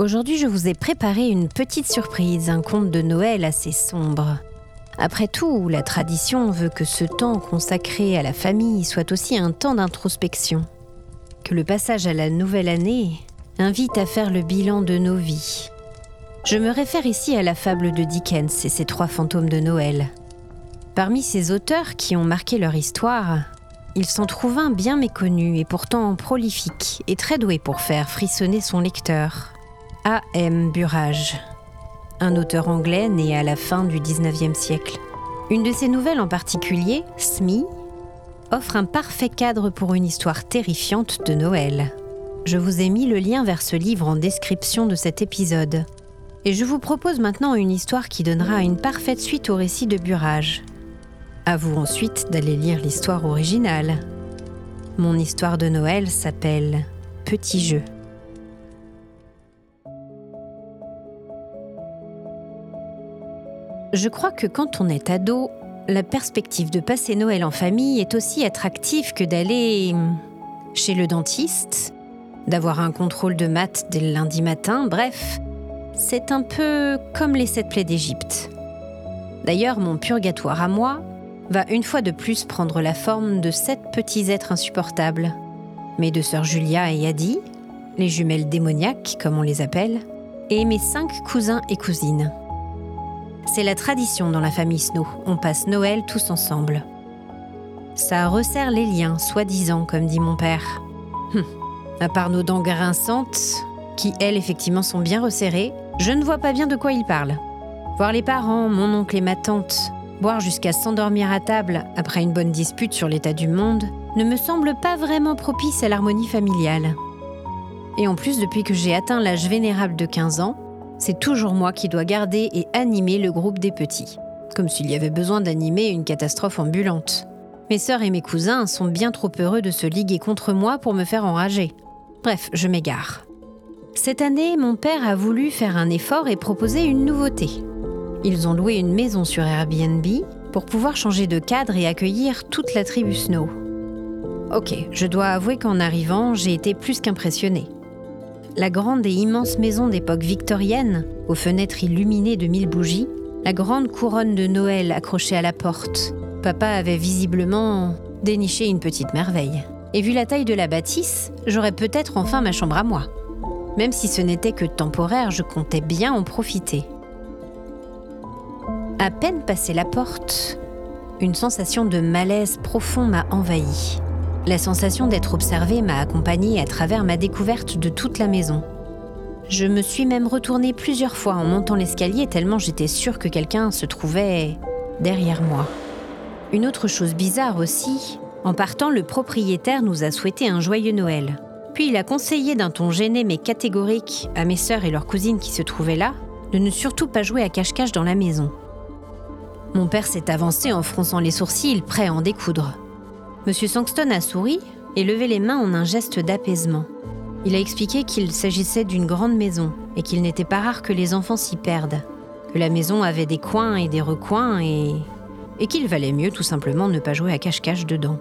Aujourd'hui, je vous ai préparé une petite surprise, un conte de Noël assez sombre. Après tout, la tradition veut que ce temps consacré à la famille soit aussi un temps d'introspection. Que le passage à la nouvelle année invite à faire le bilan de nos vies. Je me réfère ici à la fable de Dickens et ses trois fantômes de Noël. Parmi ces auteurs qui ont marqué leur histoire, il s'en trouve un bien méconnu et pourtant prolifique et très doué pour faire frissonner son lecteur. A. M. Burrage, un auteur anglais né à la fin du 19e siècle. Une de ses nouvelles en particulier, Smee, offre un parfait cadre pour une histoire terrifiante de Noël. Je vous ai mis le lien vers ce livre en description de cet épisode. Et je vous propose maintenant une histoire qui donnera une parfaite suite au récit de Burrage. À vous ensuite d'aller lire l'histoire originale. Mon histoire de Noël s'appelle Petit jeu. Je crois que quand on est ado, la perspective de passer Noël en famille est aussi attractive que d'aller chez le dentiste, d'avoir un contrôle de maths dès le lundi matin, bref, c'est un peu comme les sept plaies d'Égypte. D'ailleurs, mon purgatoire à moi va une fois de plus prendre la forme de sept petits êtres insupportables. Mes deux sœurs Julia et Adi, les jumelles démoniaques comme on les appelle, et mes cinq cousins et cousines. C'est la tradition dans la famille Snow. On passe Noël tous ensemble. Ça resserre les liens, soi-disant, comme dit mon père. Hum. À part nos dents grinçantes, qui elles effectivement sont bien resserrées, je ne vois pas bien de quoi il parle. Voir les parents, mon oncle et ma tante, boire jusqu'à s'endormir à table après une bonne dispute sur l'état du monde, ne me semble pas vraiment propice à l'harmonie familiale. Et en plus, depuis que j'ai atteint l'âge vénérable de 15 ans, c'est toujours moi qui dois garder et animer le groupe des petits, comme s'il y avait besoin d'animer une catastrophe ambulante. Mes sœurs et mes cousins sont bien trop heureux de se liguer contre moi pour me faire enrager. Bref, je m'égare. Cette année, mon père a voulu faire un effort et proposer une nouveauté. Ils ont loué une maison sur Airbnb pour pouvoir changer de cadre et accueillir toute la tribu Snow. Ok, je dois avouer qu'en arrivant, j'ai été plus qu'impressionnée la grande et immense maison d'époque victorienne, aux fenêtres illuminées de mille bougies, la grande couronne de Noël accrochée à la porte. Papa avait visiblement déniché une petite merveille. Et vu la taille de la bâtisse, j'aurais peut-être enfin ma chambre à moi. Même si ce n'était que temporaire, je comptais bien en profiter. À peine passé la porte, une sensation de malaise profond m'a envahi. La sensation d'être observée m'a accompagnée à travers ma découverte de toute la maison. Je me suis même retournée plusieurs fois en montant l'escalier tellement j'étais sûre que quelqu'un se trouvait derrière moi. Une autre chose bizarre aussi, en partant, le propriétaire nous a souhaité un joyeux Noël. Puis il a conseillé d'un ton gêné mais catégorique à mes sœurs et leurs cousines qui se trouvaient là de ne surtout pas jouer à cache-cache dans la maison. Mon père s'est avancé en fronçant les sourcils, prêt à en découdre. Monsieur Sangston a souri et levé les mains en un geste d'apaisement. Il a expliqué qu'il s'agissait d'une grande maison et qu'il n'était pas rare que les enfants s'y perdent, que la maison avait des coins et des recoins et. et qu'il valait mieux tout simplement ne pas jouer à cache-cache dedans.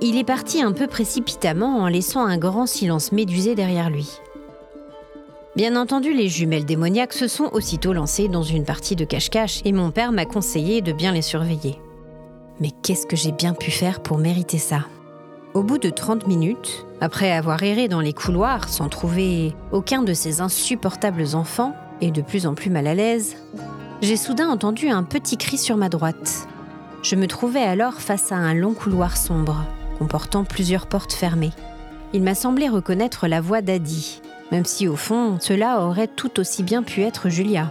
Il est parti un peu précipitamment en laissant un grand silence médusé derrière lui. Bien entendu, les jumelles démoniaques se sont aussitôt lancées dans une partie de cache-cache et mon père m'a conseillé de bien les surveiller. Mais qu'est-ce que j'ai bien pu faire pour mériter ça? Au bout de 30 minutes, après avoir erré dans les couloirs sans trouver aucun de ces insupportables enfants, et de plus en plus mal à l'aise, j'ai soudain entendu un petit cri sur ma droite. Je me trouvais alors face à un long couloir sombre, comportant plusieurs portes fermées. Il m'a semblé reconnaître la voix d'Adi, même si au fond, cela aurait tout aussi bien pu être Julia.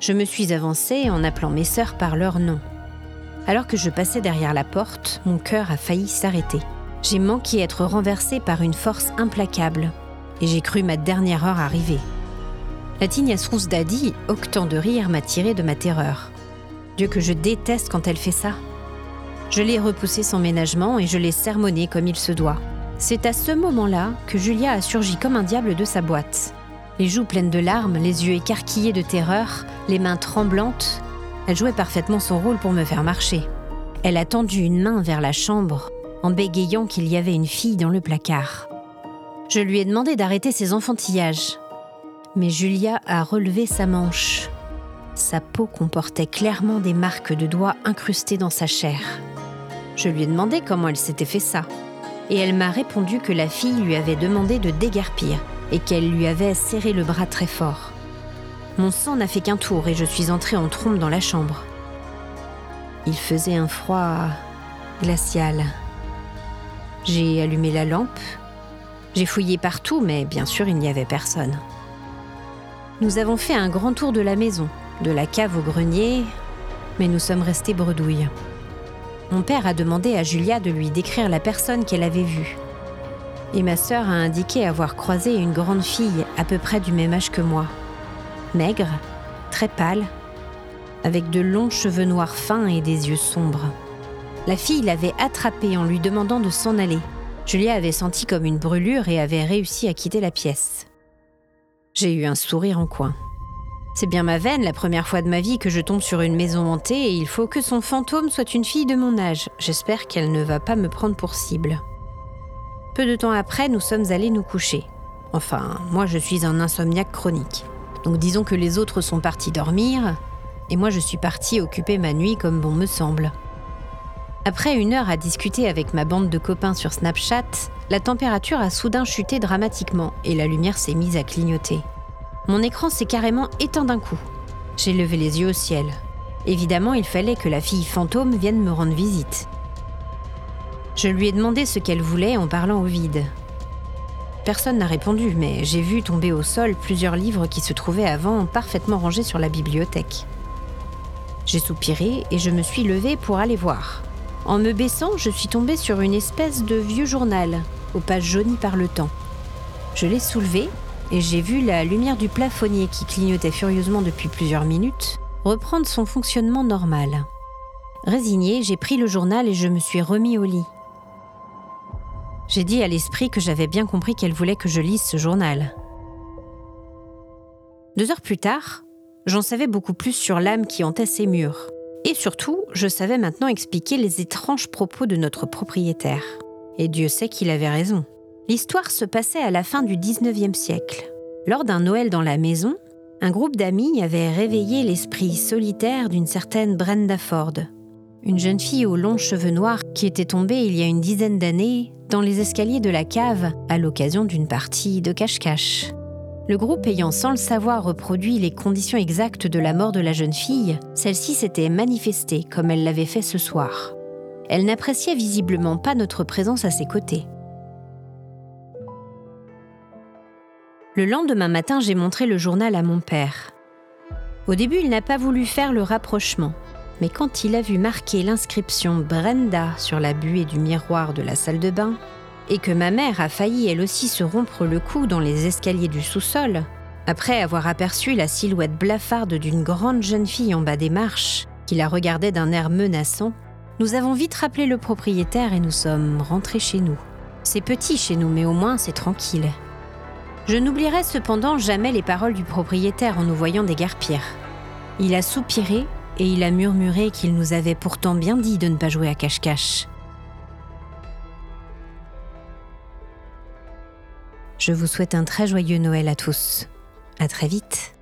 Je me suis avancée en appelant mes sœurs par leur nom. Alors que je passais derrière la porte, mon cœur a failli s'arrêter. J'ai manqué être renversé par une force implacable, et j'ai cru ma dernière heure arriver. La tignasse rousse d'Adi, octant de rire, m'a tiré de ma terreur. Dieu que je déteste quand elle fait ça. Je l'ai repoussée sans ménagement et je l'ai sermonnée comme il se doit. C'est à ce moment-là que Julia a surgi comme un diable de sa boîte. Les joues pleines de larmes, les yeux écarquillés de terreur, les mains tremblantes, elle jouait parfaitement son rôle pour me faire marcher. Elle a tendu une main vers la chambre en bégayant qu'il y avait une fille dans le placard. Je lui ai demandé d'arrêter ses enfantillages. Mais Julia a relevé sa manche. Sa peau comportait clairement des marques de doigts incrustées dans sa chair. Je lui ai demandé comment elle s'était fait ça. Et elle m'a répondu que la fille lui avait demandé de déguerpir et qu'elle lui avait serré le bras très fort. Mon sang n'a fait qu'un tour et je suis entrée en trompe dans la chambre. Il faisait un froid glacial. J'ai allumé la lampe. J'ai fouillé partout, mais bien sûr, il n'y avait personne. Nous avons fait un grand tour de la maison, de la cave au grenier, mais nous sommes restés bredouilles. Mon père a demandé à Julia de lui décrire la personne qu'elle avait vue. Et ma sœur a indiqué avoir croisé une grande fille à peu près du même âge que moi maigre, très pâle, avec de longs cheveux noirs fins et des yeux sombres. La fille l'avait attrapé en lui demandant de s'en aller. Julia avait senti comme une brûlure et avait réussi à quitter la pièce. J'ai eu un sourire en coin. C'est bien ma veine la première fois de ma vie que je tombe sur une maison hantée et il faut que son fantôme soit une fille de mon âge. J'espère qu'elle ne va pas me prendre pour cible. Peu de temps après, nous sommes allés nous coucher. Enfin, moi je suis un insomniaque chronique. Donc disons que les autres sont partis dormir, et moi je suis partie occuper ma nuit comme bon me semble. Après une heure à discuter avec ma bande de copains sur Snapchat, la température a soudain chuté dramatiquement et la lumière s'est mise à clignoter. Mon écran s'est carrément éteint d'un coup. J'ai levé les yeux au ciel. Évidemment, il fallait que la fille fantôme vienne me rendre visite. Je lui ai demandé ce qu'elle voulait en parlant au vide. Personne n'a répondu, mais j'ai vu tomber au sol plusieurs livres qui se trouvaient avant parfaitement rangés sur la bibliothèque. J'ai soupiré et je me suis levée pour aller voir. En me baissant, je suis tombée sur une espèce de vieux journal, aux pages jaunies par le temps. Je l'ai soulevé et j'ai vu la lumière du plafonnier qui clignotait furieusement depuis plusieurs minutes reprendre son fonctionnement normal. Résignée, j'ai pris le journal et je me suis remis au lit. J'ai dit à l'esprit que j'avais bien compris qu'elle voulait que je lise ce journal. Deux heures plus tard, j'en savais beaucoup plus sur l'âme qui hantait ces murs. Et surtout, je savais maintenant expliquer les étranges propos de notre propriétaire. Et Dieu sait qu'il avait raison. L'histoire se passait à la fin du 19e siècle. Lors d'un Noël dans la maison, un groupe d'amis avait réveillé l'esprit solitaire d'une certaine Brenda Ford, une jeune fille aux longs cheveux noirs qui était tombée il y a une dizaine d'années dans les escaliers de la cave à l'occasion d'une partie de cache-cache. Le groupe ayant sans le savoir reproduit les conditions exactes de la mort de la jeune fille, celle-ci s'était manifestée comme elle l'avait fait ce soir. Elle n'appréciait visiblement pas notre présence à ses côtés. Le lendemain matin, j'ai montré le journal à mon père. Au début, il n'a pas voulu faire le rapprochement, mais quand il a vu marquer l'inscription Brenda sur la buée du miroir de la salle de bain, et que ma mère a failli elle aussi se rompre le cou dans les escaliers du sous-sol, après avoir aperçu la silhouette blafarde d'une grande jeune fille en bas des marches, qui la regardait d'un air menaçant, nous avons vite rappelé le propriétaire et nous sommes rentrés chez nous. C'est petit chez nous, mais au moins c'est tranquille. Je n'oublierai cependant jamais les paroles du propriétaire en nous voyant déguerpir. Il a soupiré et il a murmuré qu'il nous avait pourtant bien dit de ne pas jouer à cache-cache. Je vous souhaite un très joyeux Noël à tous. À très vite.